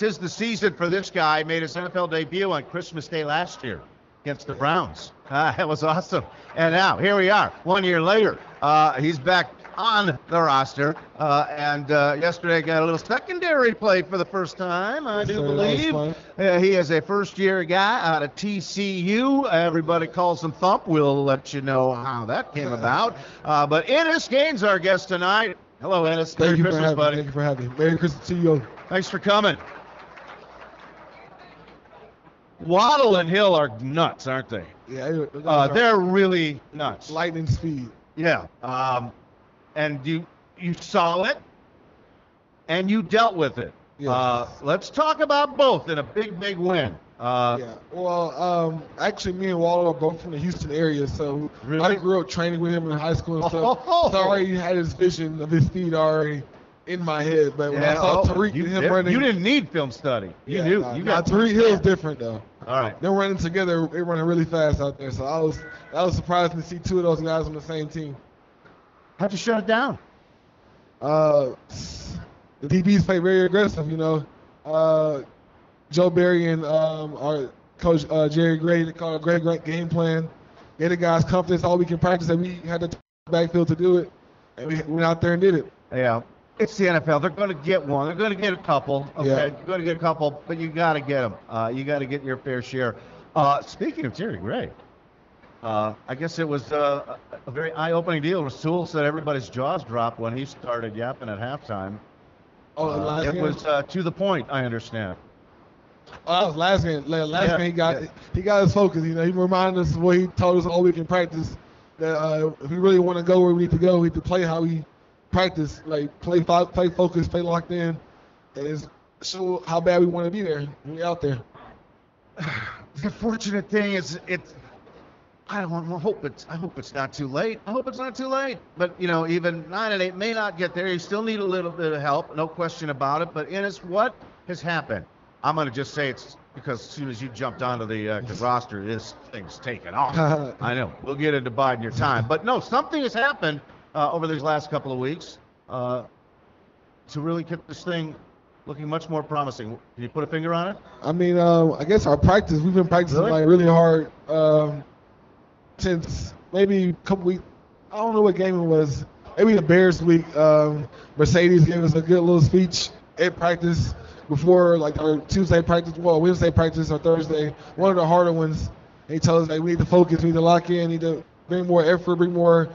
tis the season for this guy. Made his NFL debut on Christmas Day last year against the Browns. Uh, that was awesome. And now here we are, one year later. Uh, he's back on the roster. Uh, and uh, yesterday got a little secondary play for the first time, I do Sir, that was believe. Uh, he is a first year guy out of TCU. Everybody calls him Thump. We'll let you know how that came about. Uh, but Innis Gaines, our guest tonight. Hello, Innis. Thank Merry you for Christmas, having me. buddy. Thank you for having me. Merry Christmas to you. Thanks for coming. Waddle and Hill are nuts, aren't they? Yeah, Uh, they're really nuts. lightning speed. Yeah. Um, and you you saw it, and you dealt with it. Yeah. Uh, let's talk about both in a big, big win. Uh, Yeah. Well, um, actually, me and Waddle are both from the Houston area, so Really? I grew up training with him in high school and stuff. Oh. So I already had his vision of his speed already in my head. But when I saw oh, Tyreek you, and him running, you didn't need film study. You yeah, knew. Nah, you nah, got Tyreek Hill's different though. All right. They're running together. They're running really fast out there. So I was that was surprising to see two of those guys on the same team. How'd you shut it down? Uh, the DBs play very aggressive. You know, uh, Joe Barry and um, our coach uh, Jerry Gray they called a great, great game plan. Gave the guys confidence all we can practice, and we had the backfield to do it, and we went out there and did it. Yeah. It's the NFL. They're going to get one. They're going to get a couple. Okay. Yeah. They're going to get a couple, but you got to get them. Uh, you got to get your fair share. Uh, speaking of Jerry Gray, uh, I guess it was uh, a very eye-opening deal. Rasul said everybody's jaws dropped when he started yapping at halftime. Oh, Uh, last it game? was uh, to the point. I understand. Oh, that was last game. Last Yeah, game he got yeah. he got us focused. You know, he reminded us of what he told us all week in practice. That uh, if we really want to go where we need to go, we need to play how we practice. Like play play focused, play locked in, and it's show how bad we want to be there. We out there. The fortunate thing is, it's. I don't hope it's. I hope it's not too late. I hope it's not too late. But you know, even nine and eight may not get there. You still need a little bit of help, no question about it. But Innis, what has happened? I'm gonna just say it's because as soon as you jumped onto the, uh, the roster, this thing's taken off. I know. We'll get into biding your time, but no, something has happened uh, over these last couple of weeks uh, to really get this thing looking much more promising. Can you put a finger on it? I mean, um, I guess our practice, we've been practicing Really? like really hard um, since maybe a couple weeks. I don't know what game it was. Maybe the Bears week. Um, Mercedes gave us a good little speech at practice before like our Tuesday practice, well Wednesday practice or Thursday, one of the harder ones. He told us like we need to focus, we need to lock in, need to bring more effort, bring more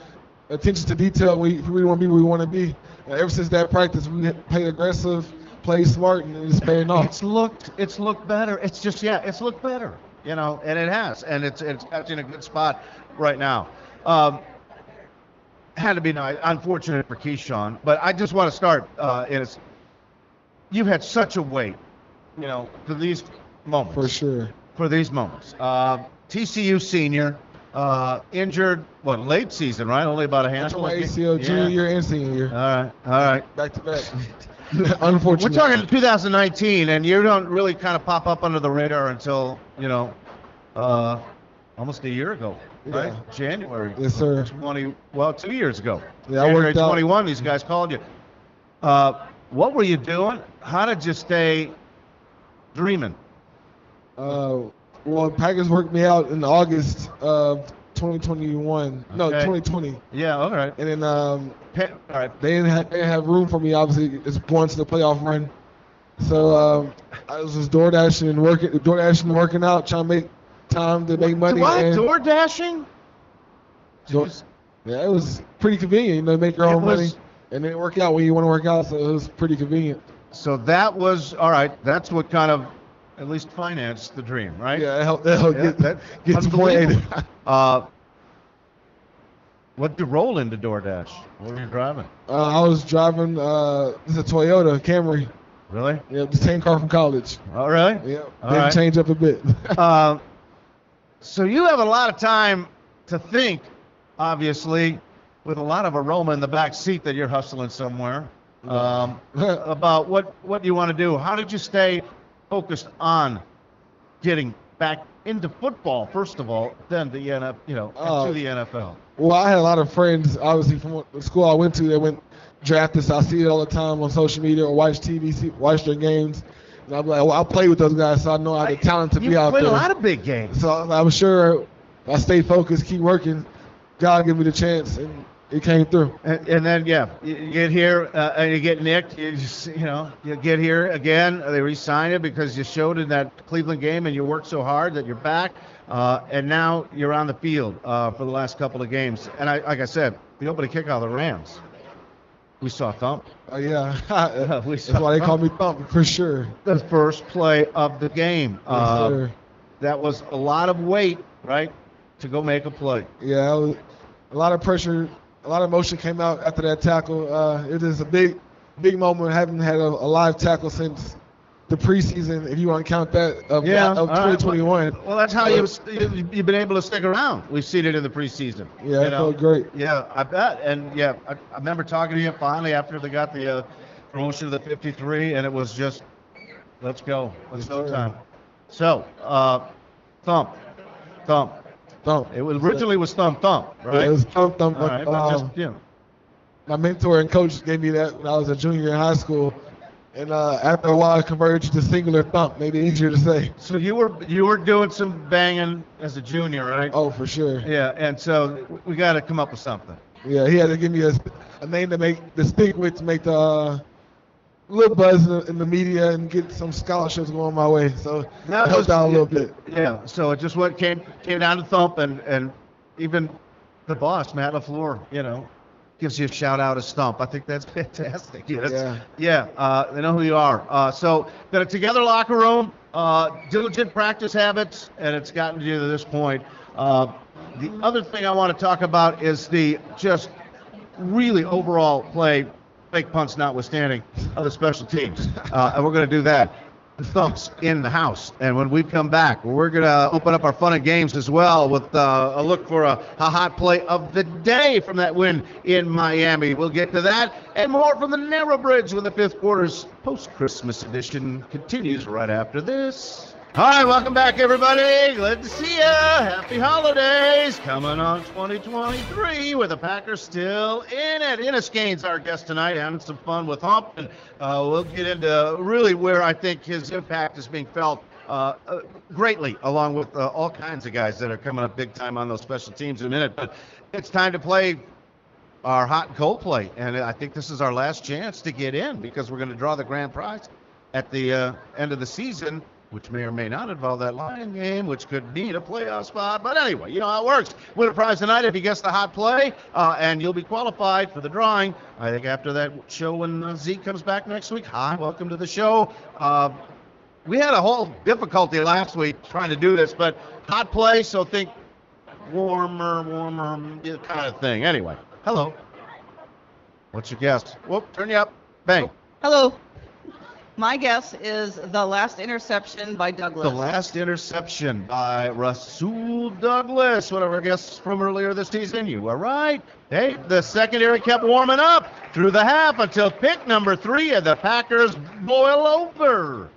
attention to detail. We, we really want to be where we want to be. And ever since that practice, we played aggressive, played smart, and it's paying off. It's looked it's looked better. It's just yeah, it's looked better. You know, and it has, and it's it's you in a good spot right now. Um, had to be nice, unfortunate for Keisean, but I just want to start. Uh, and it's you've had such a wait, you know, for these moments. For sure. For these moments. Uh, TCU senior, uh, injured, what late season, right? Only about a handful. of games? ACL Yeah. junior year and senior year. All right, all right. Back to back. Unfortunately. We're talking 2019, and you don't really kind of pop up under the radar until you know, uh, almost a year ago, right? Yeah. January Yes, sir. 20. Well, two years ago. Yeah, I January worked out- 21. These guys called you. Uh, what were you doing? How did you stay dreaming? Uh, well, Packers worked me out in August of 2021. No, 2020. Yeah, all right. And then um, all right. they didn't have, they didn't have room for me. Obviously, it's going to the playoff run. So um, I was just door dashing and working, door dashing and working out, trying to make time to make money. What? and- Door dashing? Door- yeah, it was pretty convenient. You know, make your own money and then work out when you want to work out. So it was pretty convenient. So that was all right. That's what kind of at least finance the dream, right? Yeah, it helped, it helped Yeah, get, that- get to point eight. Uh, what did you roll into DoorDash? What were you driving? Uh, I was driving. Uh, this is a Toyota Camry. Really? Yeah, the same car from college. Oh, really? Yeah, didn't right. change up a bit. Uh, so you have a lot of time to think, obviously, with a lot of aroma in the back seat that you're hustling somewhere um, about what what you want to do. How did you stay focused on getting back into football first of all, then the NFL, you know, Oh. to uh, the NFL? well, I had a lot of friends, obviously from the school I went to, that went drafted. So I see it all the time on social media or watch TV, see, watch their games, And I'm like, well, I play with those guys, so I know I have the talent to you be out played there. a lot of big games. so I'm sure if I stay focused, keep working, God give me the chance, and it came through. And, and then yeah, you, get here uh, and you get nicked. You just you know you get here again. They re-sign you because you showed in that Cleveland game and you worked so hard that you're back. Uh, and now you're on the field uh, for the last couple of games. And I, like I said, the opening kickoff of the Rams, we saw thump. Uh, yeah, We that's why they call me Thump for sure. The first play of the game. Yes, Uh, sir. that was a lot of weight, right, to go make a play. Yeah, a lot of pressure, a lot of emotion came out after that tackle. Uh, it is a big, big moment. Haven't had a, a live tackle since the preseason, if you want to count that, of, Yeah, of all right. 2021. Well, that's how you, you you've been able to stick around. We've seen it in the preseason. Yeah, you it know? felt great. Yeah, I bet. And yeah, I, I remember talking to you finally after they got the uh, promotion to the 53, and it was just, let's go, let's Yes, go sir. time. So, uh, thump, thump. Thump. It was originally was thump thump, right? It was Thump Thump. All right, but just um, you know, my mentor and coach gave me that when I was a junior in high school. And uh, after a while, I converged to singular thump, made it easier to say. so you were you were doing some banging as a junior, right? Oh, for sure. Yeah, and so we got to come up with something. Yeah, he had to give me a, a name to make to stick with to make the uh, little buzz in the, in the media and get some scholarships going my way. So that helped out a little bit. Yeah, so it just went came came down to thump, and and even the boss Matt Lafleur, you know, gives you a shout out as thump. I think that's fantastic. Yeah, that's, Yeah. yeah. Uh, they know who you are. Uh, so been a together locker room, uh, diligent practice habits, and it's gotten you to this point. Uh, the other thing I want to talk about is the just really overall play, fake punts notwithstanding, of the special teams, uh, and we're going to do that. The thumps in the house, and when we come back, we're going to open up our fun and games as well with uh, a look for a, a hot play of the day from that win in Miami. We'll get to that and more from the Narrow Bridge when the fifth quarter's post-Christmas edition continues right after this. Hi, welcome back, everybody. Glad to see ya. Happy holidays. Coming on 2023 with the Packers still in it. Innis Gaines, our guest tonight, having some fun with Hump, and uh, we'll get into really where I think his impact is being felt uh, uh, greatly, along with uh, all kinds of guys that are coming up big time on those special teams in a minute. But it's time to play our hot and cold play, and I think this is our last chance to get in because we're going to draw the grand prize at the uh, end of the season, which may or may not involve that Lion game, which could need a playoff spot. But anyway, you know how it works. Win a prize tonight if you guess the hot play, uh, and you'll be qualified for the drawing. I think after that show when uh, Zeke comes back next week. Hi, welcome to the show. Uh, we had a whole difficulty last week trying to do this, but hot play, so think warmer, warmer kind of thing. Anyway, hello. What's your guess? Whoop, turn you up. Bang. Hello. My guess is the last interception by Douglas. The last interception by Rasul Douglas, one of our guests from earlier this season. You were right. Hey, the secondary kept warming up through the half until pick number three, and the Packers boil over.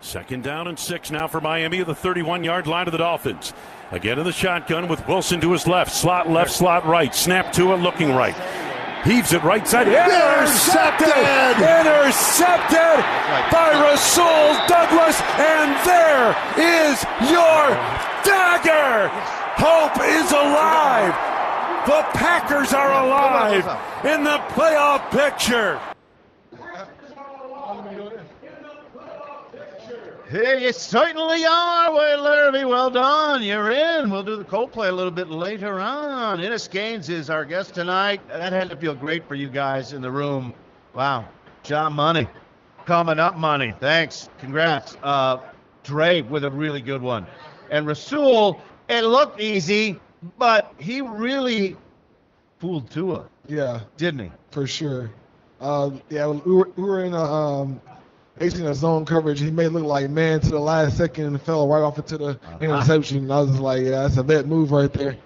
Second down and six now for Miami at the 31 yard line of the Dolphins. Again in the shotgun with Wilson to his left, slot left, slot right, snap to it, looking right. Heaves it right side. Intercepted! Intercepted by Rasul Douglas. And there is your dagger. Hope is alive. The Packers are alive in the playoff picture. Hey, you certainly are, Wade Larrabee. Well done. You're in. We'll do the Coldplay a little bit later on. Innis Gaines is our guest tonight. That had to feel great for you guys in the room. Wow. John Money. Coming up, Money. Thanks. Congrats. Uh, Dre with a really good one. And Rasul, it looked easy, but he really fooled Tua, Yeah, didn't he? for sure. Uh, yeah, we were, we were in a um, in a zone coverage. He made it look like man to the last second and fell right off into the interception. I was like, yeah, that's a bad move right there.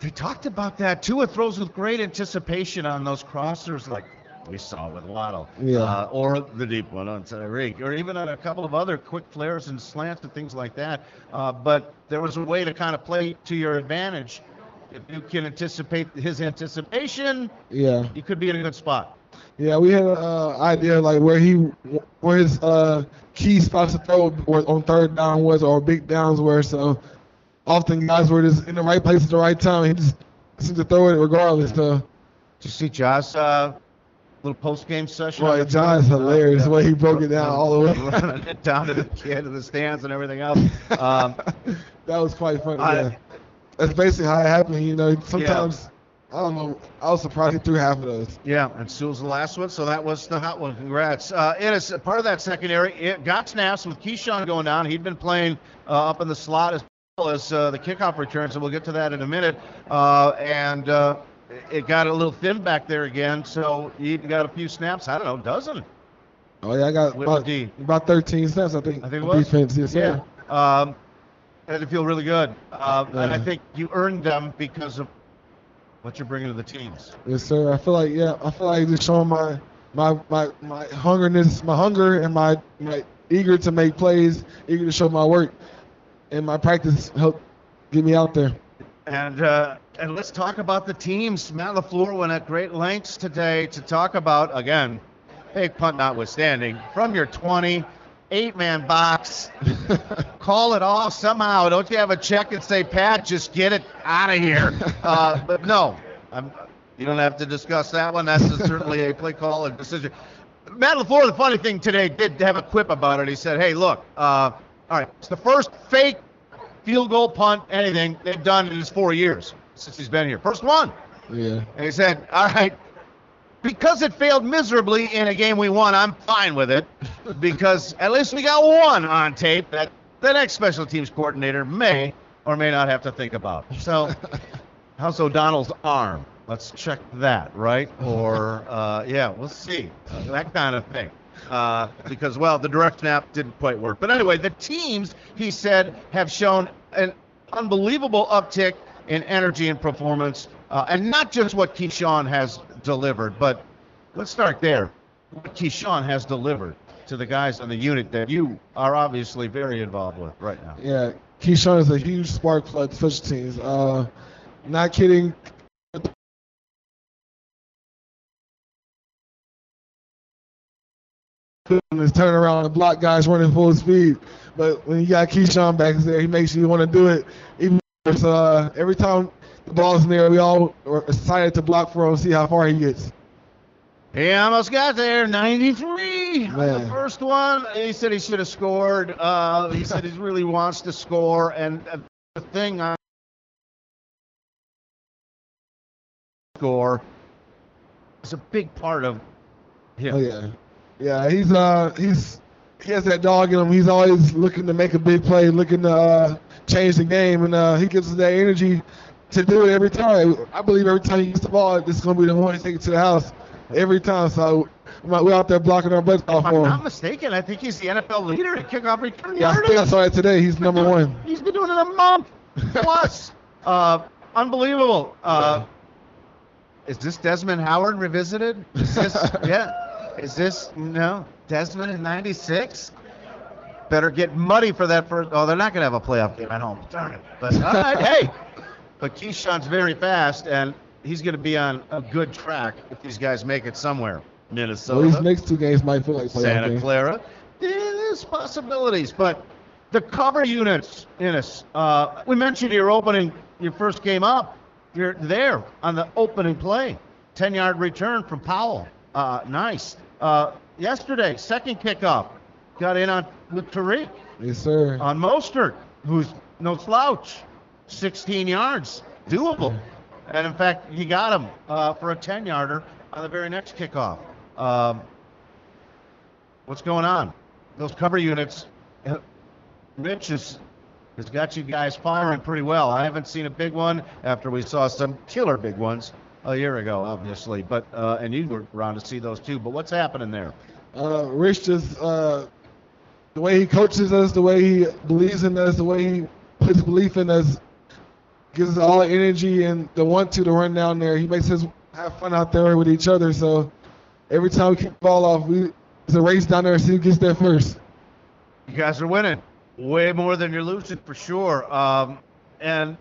They talked about that. Tua throws with great anticipation on those crossers, like we saw with Waddle, Yeah. uh, or the deep one on Tyreek, or even on a couple of other quick flares and slants and things like that. Uh, but there was a way to kind of play to your advantage. If you can anticipate his anticipation, Yeah. you could be in a good spot. Yeah, we had an uh, idea like where he, where his uh, key spots to throw on third down was, or big downs were. So often guys were just in the right place at the right time. He just seemed to throw it regardless. So Did you see Josh uh, little post game session? Well, John's hilarious the way he broke it down all the way. running it down to the kid to the stands and everything else. Um, that was quite funny. I- yeah. That's basically how it happened. You know, sometimes I don't know. I was surprised he threw half of those. yeah, and Sewell's the last one, so that was the hot one. Congrats. Uh, it is part of that secondary. It got snaps with Keisean going down. He'd been playing uh, up in the slot as well as uh, the kickoff return, so we'll get to that in a minute. Uh, and uh, it got a little thin back there again, so he got a few snaps. I don't know, dozen. Oh yeah, I got With about, D. about 13 snaps. I think. I think it was. defense. Yes. Yeah. Um, and to feel really good. Uh, And I think you earned them because of what you're bringing to the teams. Yes, sir. I feel like yeah, I feel like just showing my my my my hungerness, my hunger, and my my eager to make plays, eager to show my work, and my practice helped get me out there. And uh, and let's talk about the teams. Matt Lafleur went at great lengths today to talk about again, big punt notwithstanding, from your 20, eight man box. Call it off somehow. Don't you have a check and say, Pat, just get it out of here? Uh, but no, I'm, you don't have to discuss that one. That's certainly a play call and decision. Matt LaFleur, the funny thing today, did have a quip about it. He said, hey, look, uh, all right, it's the first fake field goal punt, anything they've done in his four years since he's been here. First one. Yeah. And he said, all right, because it failed miserably in a game we won, I'm fine with it because at least we got one on tape that the next special teams coordinator may or may not have to think about. So, how's O'Donnell's arm? Let's check that, right? Or, uh, yeah, we'll see. Uh, that kind of thing. Uh, because, well, the direct snap didn't quite work. But anyway, the teams, he said, have shown an unbelievable uptick in energy and performance. Uh, and not just what Keisean has delivered, but let's start there. What Keisean has delivered to the guys on the unit that you are obviously very involved with right now. Yeah. Keisean is a huge spark plug for special teams. Uh, not kidding. Is turning around and block guys running full speed, but when you got Keisean back there, he makes you want to do it. Even so, uh, every time the ball's in there, we all are excited to block for him, see how far he gets. He almost got there, 93 on the first one. He said he should have scored. Uh, he said he really wants to score. And uh, the thing I score is a big part of him. Oh yeah, yeah. He's uh he's he has that dog in him. He's always looking to make a big play, looking to uh, change the game, and uh, he gives us that energy to do it every time. I believe every time he gets the ball, this is gonna be the one to take it to the house every time. So we're out there blocking our butts off If I'm not mistaken, I think he's the NFL leader in kickoff return Yeah, I think I saw it today. He's number one. He's been doing it a month plus. uh, unbelievable. Uh, is this Desmond Howard revisited? Is this, yeah. Is this no Desmond in '96? Better get muddy for that first. Oh, they're not going to have a playoff game at home. Darn it. But all right, hey. But Keisean's very fast, and he's going to be on a good track if these guys make it somewhere. Minnesota. So these next two games might feel like Santa. Clara. There's possibilities, but the cover units, Innis, uh, we mentioned your opening, your first game up. You're there on the opening play. 10 yard return from Powell. Uh, nice. Uh, yesterday, second kickoff. Got in on with Tariq Yes, sir. on Mostert, who's no slouch. 16 yards. Doable. And in fact, he got him uh, for a 10 yarder on the very next kickoff. Um, what's going on? Those cover units, uh, Rich has, has got you guys firing pretty well. I haven't seen a big one after we saw some killer big ones a year ago, obviously. But uh, and you were around to see those too. But what's happening there? Uh, Rich just uh, the way he coaches us, the way he believes in us, the way he puts belief in us, gives us all the energy and the want to to run down there. He makes us have fun out there with each other. So every time we ball off, we it's a race down there to see who gets there first. You guys are winning way more than you're losing for sure. Um, and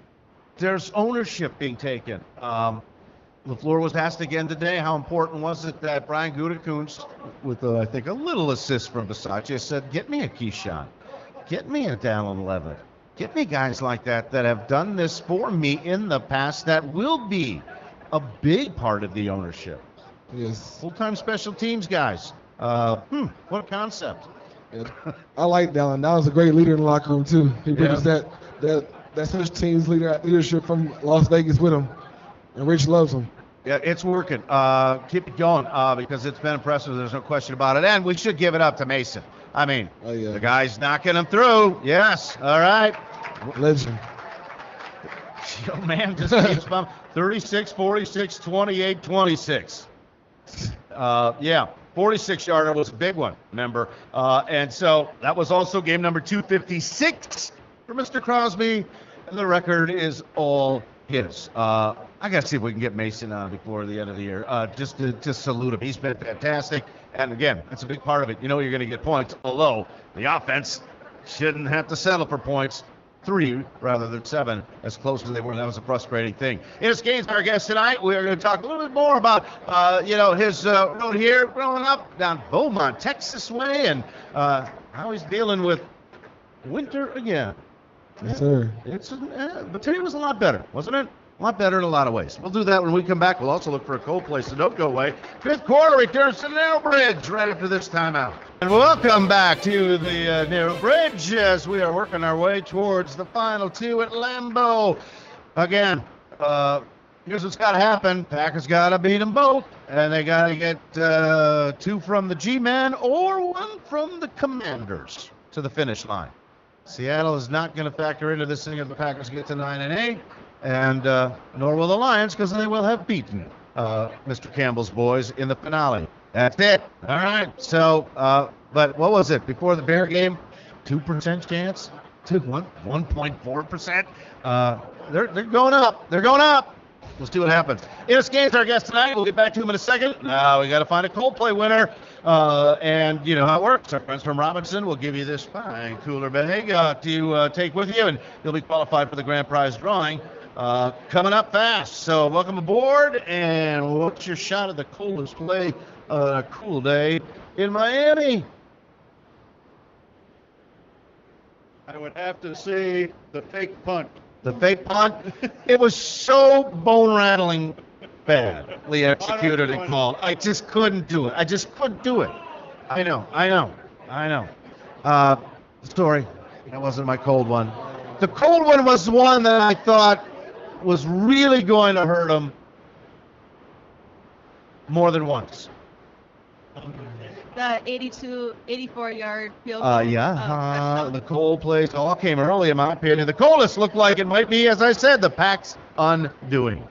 there's ownership being taken. Um, LaFleur was asked again today how important was it that Brian Gutekunst, with uh, I think a little assist from Bisaccia, said, "Get me a Keisean, get me a Dallin Leavitt, get me guys like that that have done this for me in the past that will be a big part of the ownership. Yes. Full-time special teams guys. Uh, hmm, what a concept. Yeah. I like Dallin. Dallin was a great leader in the locker room too. He brings Yeah. that that that special teams leader leadership from Las Vegas with him, and Rich loves him. Yeah, it's working. Uh, keep it going uh, because it's been impressive. There's no question about it. And we should give it up to Mason. I mean, Oh yeah, the guy's knocking them through. Yes. All right. Legend. Yo, man, just keeps bumping. 36, 46, 28, 26. Uh, yeah, 46 yarder was a big one, remember? Uh, and so that was also game number 256 for Mr. Crosby, and the record is all his. Uh, I got to see if we can get Mason on before the end of the year, uh, just to just salute him. He's been fantastic, and again, that's a big part of it. You know you're going to get points, although the offense shouldn't have to settle for points three rather than seven, as close as they were. That was a frustrating thing. Innis Gaines, our guest tonight. We're going to talk a little bit more about, uh, you know, his uh, road here, growing up down Beaumont, Texas way, and uh, how he's dealing with winter again. Yes, sir. It's uh, but today was a lot better, wasn't it? A lot better in a lot of ways. We'll do that when we come back. We'll also look for a cold place, so don't go away. Fifth quarter returns to the Narrow Bridge right after this timeout. And welcome back to the uh, Narrow Bridge as we are working our way towards the final two at Lambeau. Again, uh, here's what's got to happen. Packers got to beat them both, and they got to get uh, two from the G-Men or one from the Commanders to the finish line. Seattle is not going to factor into this thing if the Packers get to nine and eight, and uh, nor will the Lions because they will have beaten uh, Mr. Campbell's boys in the finale. That's it. All right. So, uh, but what was it before the Bear game? Two percent chance. Two one one point four percent. Uh, they're they're going up. They're going up. Let's see what happens. Innis Gaines, our guest tonight. We'll get back to him in a second. Now we got to find a Coldplay winner, uh, and you know how it works. Our friends from Robinson will give you this fine cooler bag uh, to uh, take with you, and you'll be qualified for the grand prize drawing uh, coming up fast. So welcome aboard, and what's your shot of the coolest play on a cool day in Miami? I would have to say the fake punt. The fake punt. it was so bone rattling badly executed and called. I just couldn't do it. I just couldn't do it. I know. I know. I know. Uh, story. That wasn't my cold one. The cold one was the one that I thought was really going to hurt him more than once. The 82, 84 yard field goal. Uh, yeah, uh, uh, the cold plays all came early, in my opinion. The coldest looked like it might be, as I said, the Pack's undoing.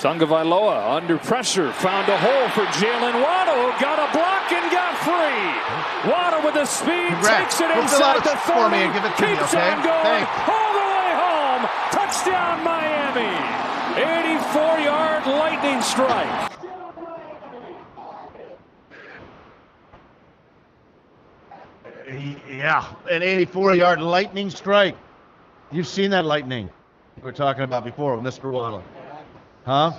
Tagovailoa under pressure, found a hole for Jaylen Waddle, got a block and got free. Waddle with the speed, Congrats. takes it Go inside a the check for 30, me and give it to me, keeps okay? on going Thanks. all the way home. Touchdown Miami. 84-yard lightning strike. Yeah, an 84 yard lightning strike. You've seen that lightning we were talking about before with Mr. Waddle. Huh?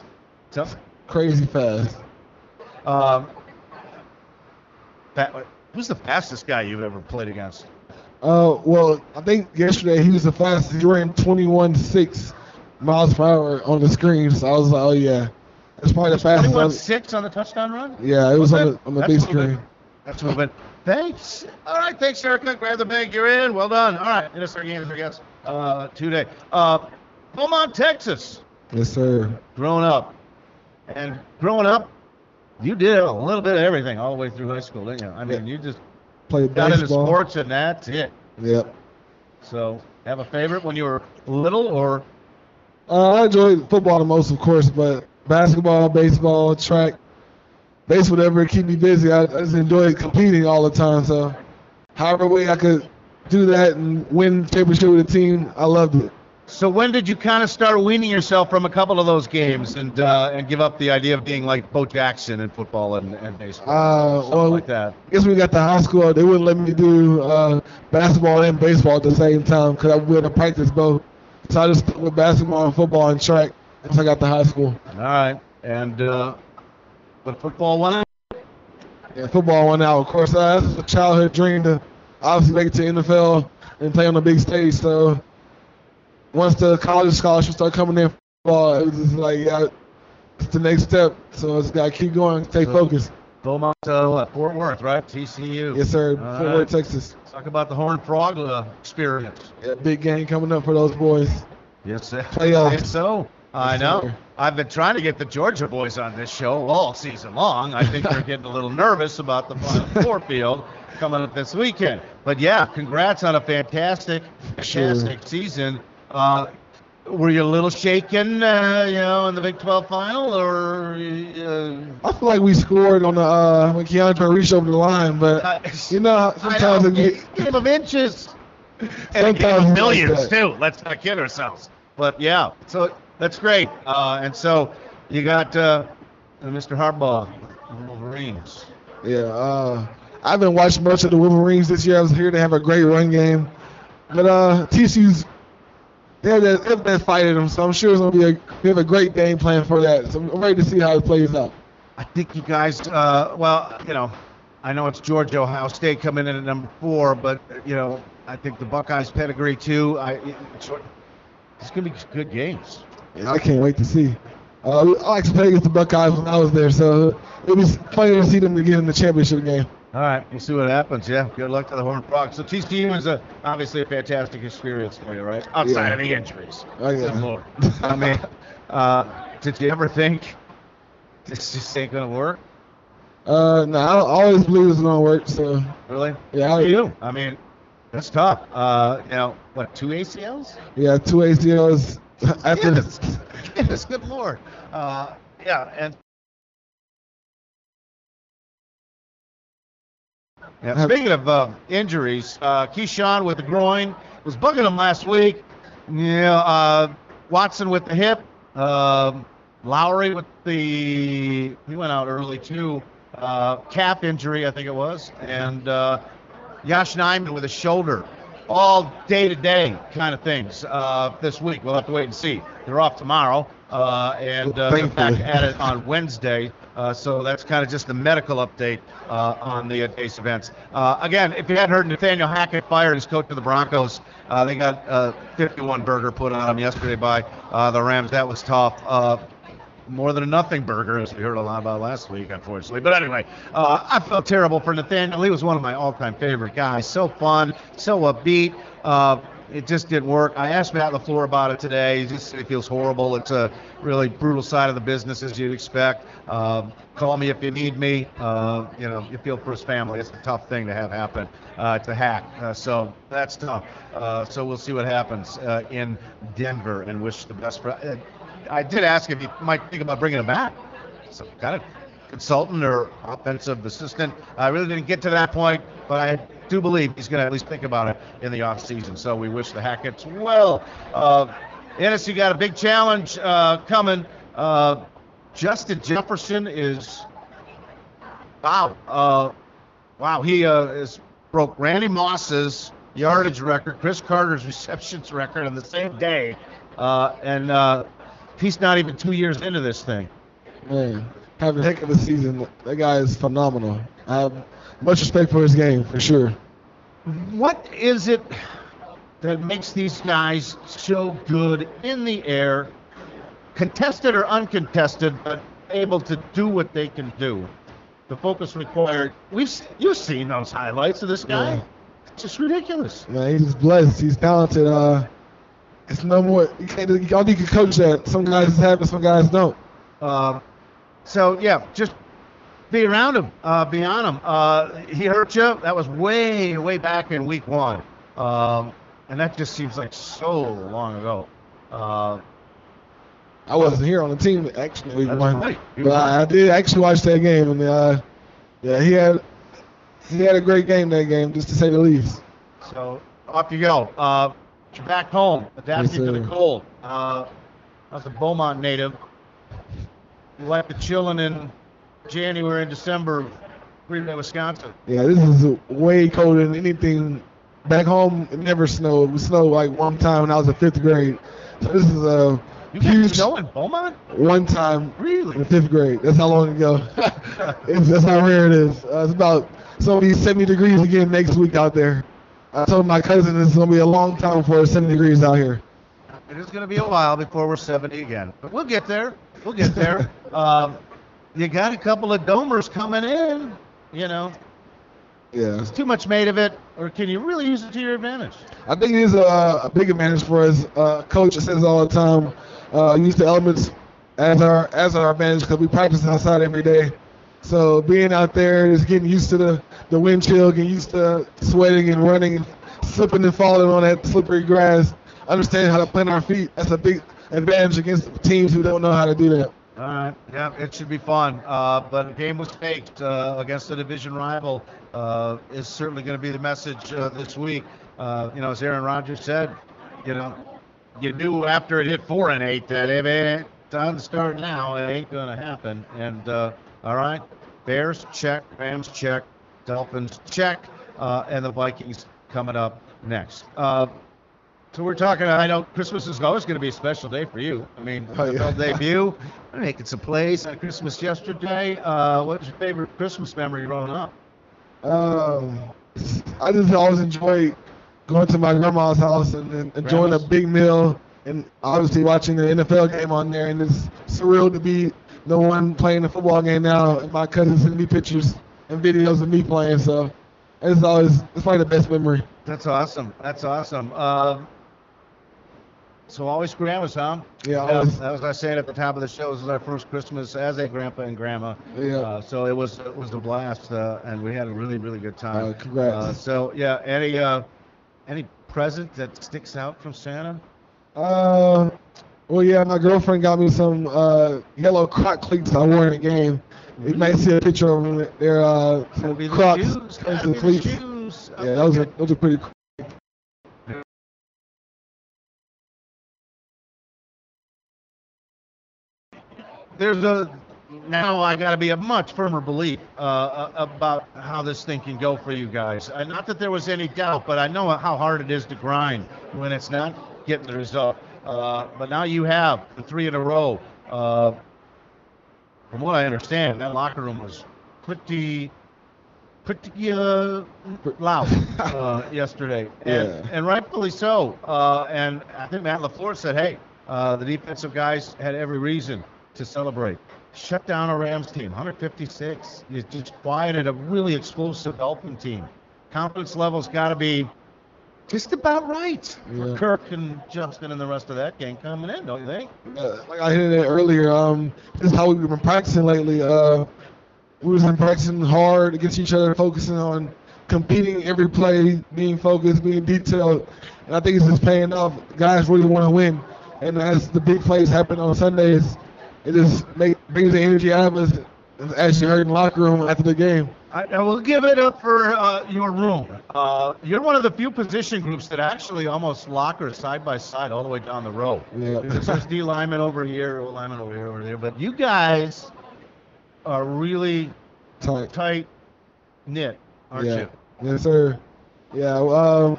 So, Crazy fast. um, fa- who's the fastest guy you've ever played against? Uh, well, I think yesterday he was the fastest. He ran 21.6 miles per hour on the screen. So I was like, oh yeah, that's probably the fastest. 21 I've- 6 on the touchdown run? Yeah, it was on Okay. the on the big screen. That's moving. Thanks. All right, thanks, Erica. Grab the bag. You're in. Well done. All right, our games, I guess, uh, today. Uh, Beaumont, Texas. Yes, sir. growing up. And growing up, you did a little bit of everything all the way through high school, didn't you? I mean, you just Played got into baseball. sports and that's it. Yep. So, have a favorite when you were little or Uh, I enjoyed football the most, of course, but basketball, baseball, track, base, whatever, keep me busy. I, I just enjoy competing all the time. So, however way I could do that and win championship with a team, I loved it. So when did you kind of start weaning yourself from a couple of those games and uh, and give up the idea of being like Bo Jackson in football and, and baseball? Uh, well, like that. I guess we got to high school, they wouldn't let me do uh, basketball and baseball at the same time because I would have practice both. So I just stuck with basketball and football and track until I got to high school. All right. and uh, but football won out. Yeah, football went out. Of course, uh, that's a childhood dream to obviously make it to NFL and play on the big stage. So once the college scholarships start coming in, football, it was just like, yeah, it's the next step. So it's got to keep going, stay So- focused. Beaumont, uh, what, Fort Worth, right? TCU. Yes, sir. All Fort right. Worth, Texas. Talk about the Horned Frog uh, experience. Yeah, big game coming up for those boys. Yes, sir. Playoffs. I so. I know. I've been trying to get the Georgia boys on this show all season long. I think they're getting a little nervous about the Final Four field coming up this weekend. But yeah, congrats on a fantastic, Sure. fantastic season. Uh, were you a little shaken, uh, you know, in the Big 12 final, or uh, I feel like we scored on the uh, when Kendre reached over the line, but I- you know, sometimes know, it get, game of inches. And game Sometimes of millions too. Let's not kid ourselves. But yeah, so that's great. Uh, and so you got uh, Mr. Harbaugh, Wolverines. Yeah, uh, I haven't watched much of the Wolverines this year. I was here to have a great run game, but uh, TCU's they have that, they have that fight in them, so I'm sure it's gonna be a we have a great game plan for that. So I'm ready to see how it plays out. I think you guys, uh, well, you know, I know it's Georgia, Ohio State coming in at number four, but you know, I think the Buckeyes pedigree too. I, it's, it's gonna be good games. I can't wait to see. Uh, I like to play against the Buckeyes when I was there, so it was funny to see them again in the championship game. All right, we'll see what happens. Yeah, good luck to the Horned Frogs. So TCU is a, obviously a fantastic experience for you, right? Outside Yeah. of the injuries. Oh, yeah. I mean, uh, did you ever think this just ain't gonna work? Uh, no, I always believe it's gonna work. So Really? yeah, I, you? I mean, that's tough. Uh, you know, what? Two ACLs? yeah, two ACLs after. Goodness, goodness, good lord. Uh, yeah, and yeah, speaking of uh, injuries, uh, Keisean with the groin was bugging him last week. Yeah, uh, Watson with the hip. Um, Lowry with the he went out early too. Uh, calf injury, I think it was, and uh, Nijman with a shoulder. All day to day kind of things uh, this week. We'll have to wait and see. They're off tomorrow, uh, and uh, back at it on Wednesday. Uh, so that's kind of just the medical update uh, on the uh, day's events. Uh, again, if you hadn't heard, Nathaniel Hackett fired his coach of the Broncos. Uh, they got a 51 burger put on them yesterday by uh, the Rams. That was tough. Uh, more than a nothing burger, as we heard a lot about last week, unfortunately. But anyway, uh, I felt terrible for Nathaniel. He was one of my all-time favorite guys. So fun, so upbeat. Uh, it just didn't work. I asked Matt LaFleur about it today. He just said he feels horrible. It's a really brutal side of the business, as you'd expect. Uh, call me if you need me. Uh, you know, you feel for his family. It's a tough thing to have happen. Uh, to hack. Uh, so that's tough. Uh, so we'll see what happens uh, in Denver and wish the best for. Uh, I did ask if he might think about bringing him back. Some kind of consultant or offensive assistant. I really didn't get to that point, but I do believe he's going to at least think about it in the offseason. So we wish the Hacketts well. Uh, Innis, you got a big challenge uh, coming. Uh, Justin Jefferson is wow. Uh, wow, he uh, is broke Randy Moss's yardage record, Cris Carter's receptions record on the same day, uh, and uh, he's not even two years into this thing. Man, having a heck of a season. That guy is phenomenal. I have much respect for his game for sure. What is it that makes these guys so good in the air, contested or uncontested, but able to do what they can do? The focus required. We've you've seen those highlights of this guy. Yeah. It's just ridiculous. Man, he's blessed. He's talented. Uh, it's no more. You can't. You don't need to coach that. Some guys have it. Some guys don't. Um, so yeah, just be around him, uh, be on him. Uh, he hurt you. That was way, way back in week one, um, and that just seems like so long ago. Uh, I wasn't here on the team actually. week one, right. But I, I did actually watch that game, and uh, yeah, he had he had a great game that game, just to say the least. So off you go. Uh, you're back home, adapting Yes, to the cold. Uh, I was a Beaumont native. You like the chilling in January and December, of Green Bay, Wisconsin. Yeah, this is way colder than anything. Back home, it never snowed. We snowed like one time when I was in fifth grade. So this is uh, You Huge. snow in Beaumont? One time Really? in fifth grade. That's how long ago. it's, that's how rare it is. Uh, it's about it's gonna be 70 degrees again next week out there. I told my cousin it's gonna be a long time before it's 70 degrees out here. It is going to be a while before we're 70 again, but we'll get there. We'll get there. um, you got a couple of domers coming in. You know, Yeah. is too much made of it, or can you really use it to your advantage? I think it is a, a big advantage for us. Uh, coach says all the time, uh, use the elements as our as our advantage because we practice outside every day. So being out there is getting used to the, the wind chill, getting used to sweating and running and slipping and falling on that slippery grass. Understanding how to plant our feet, that's a big advantage against teams who don't know how to do that. All right. Yeah, it should be fun. Uh, but a game was faked uh, against a division rival uh, is certainly going to be the message uh, this week. Uh, you know, as Aaron Rodgers said, you know, you knew after it hit four and eight that if it ain't time to start now, it ain't going to happen. And uh, all right, Bears check, Rams check, Dolphins check, and the Vikings coming up next. Uh, so we're talking. I know Christmas is always going to be a special day for you. I mean, Oh, yeah. NFL debut. Making some plays on Christmas yesterday. Uh, what was your favorite Christmas memory growing up? Um, I just always enjoy going to my grandma's house and, and enjoying a big meal and obviously watching the NFL game on there. And it's surreal to be the one playing the football game now. And my cousins send me pictures and videos of me playing. So it's always it's probably the best memory. That's awesome. That's awesome. Um, so always grandma's, huh? Yeah, always. that was what I said at the top of the show. This is our first Christmas as a grandpa and grandma. Yeah. Uh, so it was it was a blast, uh, and we had a really really good time. Uh, congrats. Uh, so yeah, any uh, any present that sticks out from Santa? Uh, well, yeah, my girlfriend got me some uh, yellow Croc cleats I wore in the game. You might see a picture of them. They're uh, some be the Crocs, shoes. and Gotta some be the shoes. Yeah, those are those are pretty there's a now I got to be a much firmer belief uh, uh, about how this thing can go for you guys. Uh, not that there was any doubt, but I know how hard it is to grind when it's not getting the result. Uh, but now you have the three in a row. Uh, from what I understand, that locker room was pretty, pretty uh, loud uh, yesterday, and, Yeah. and rightfully so. Uh, and I think Matt Lafleur said, "Hey, uh, the defensive guys had every reason to celebrate." Shut down a Rams team, 156. You just quieted a really explosive Dolphin team. Confidence level's got to be just about right for Kirk and Justin and the rest of that gang coming in, don't you think? Uh, like I hinted at earlier, um, this is how we've been practicing lately. Uh, we was been practicing hard against each other, focusing on competing every play, being focused, being detailed, and I think it's just paying off. Guys really want to win, and as the big plays happen on Sundays, it just make, brings the energy out of us. As you heard in the locker room after the game. I, I will give it up for uh, your room. Uh, you're one of the few position groups that actually almost locker side by side all the way down the row. Yeah. There's D lineman over here, O lineman over here, over there. But you guys are really Tight. tight knit, aren't yeah. you? Yes, sir. Yeah. Um,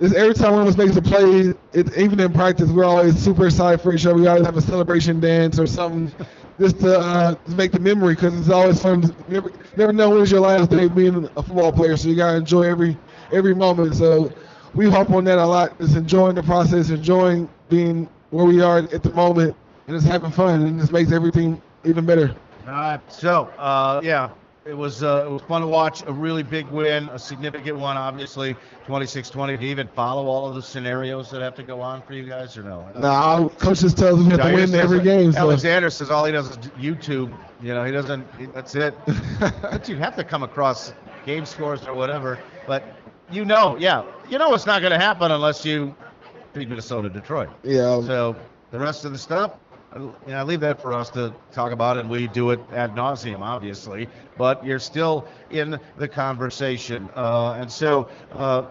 it's every time one of us makes a play, it, even in practice, we're always super excited for each other. We always have a celebration dance or something, just to, uh, to make the memory, because it's always fun. To, never, never know when it's your last day being a football player, so you gotta enjoy every every moment. So we harp on that a lot. Just enjoying the process, enjoying being where we are at the moment, and just having fun, and this makes everything even better. All right. So, uh, yeah, it was uh, it was fun to watch. A really big win, a significant one, obviously. 26-20. Do you even follow all of the scenarios that have to go on for you guys, or no? No, our coach just tells us we have to win every game. So. Alexander says all he does is YouTube. You know, he doesn't. he- that's it. but you have to come across game scores or whatever. But you know, yeah, you know it's not going to happen unless you beat Minnesota, Detroit. Yeah. So the rest of the stuff, you I leave that for us to talk about, and we do it ad nauseum, obviously. But you're still in the conversation, uh, and so uh,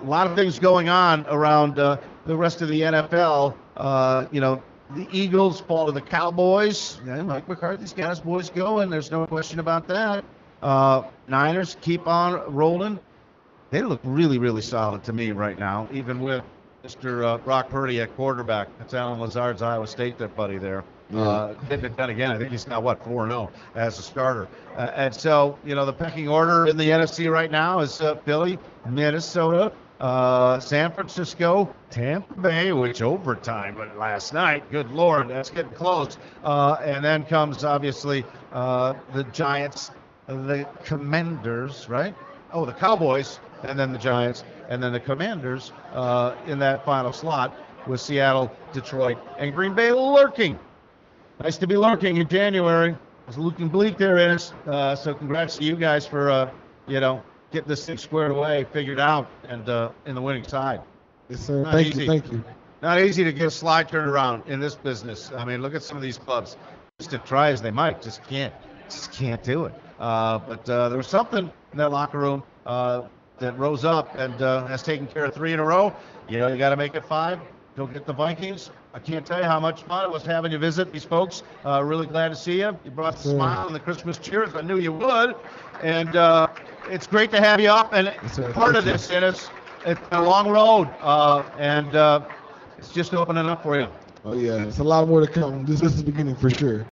a lot of things going on around uh, the rest of the NFL. Uh, you know, the Eagles fall to the Cowboys. Yeah, Mike McCarthy's got his boys going. There's no question about that. Uh, Niners keep on rolling. They look really, really solid to me right now, even with Mr. Uh, Brock Purdy at quarterback. That's Allen Lazard's Iowa State there, buddy there. Uh, getting done again. I think he's got what four zero as a starter. Uh, and so you know the pecking order in the NFC right now is uh, Philly, Minnesota, uh, San Francisco, Tampa Bay, which overtime but last night. Good lord, that's getting close. Uh, and then comes obviously uh, the Giants, the Commanders, right? Oh, the Cowboys, and then the Giants, and then the Commanders uh, in that final slot with Seattle, Detroit, and Green Bay lurking. Nice to be lurking in January. It's looking bleak there, Innis. Uh, so congrats to you guys for, uh, you know, getting this thing squared away, figured out, and uh, in the winning side. Yes, sir. Not Thank easy. you. Thank you. Not easy to get a slide turned around in this business. I mean, look at some of these clubs. Just to try as they might, just can't, just can't do it. Uh, but uh, there was something in that locker room uh, that rose up and uh, has taken care of three in a row. You know, you got to make it five. Go get the Vikings. I can't tell you how much fun it was having you visit these folks. Uh, really glad to see you. You brought the smile and the Christmas cheers. I knew you would. And uh, it's great to have you up. And sir. part of this, Dennis, it's been a long road, uh, and uh, it's just opening up for you. Oh yeah, it's a lot more to come. This, this is the beginning for sure.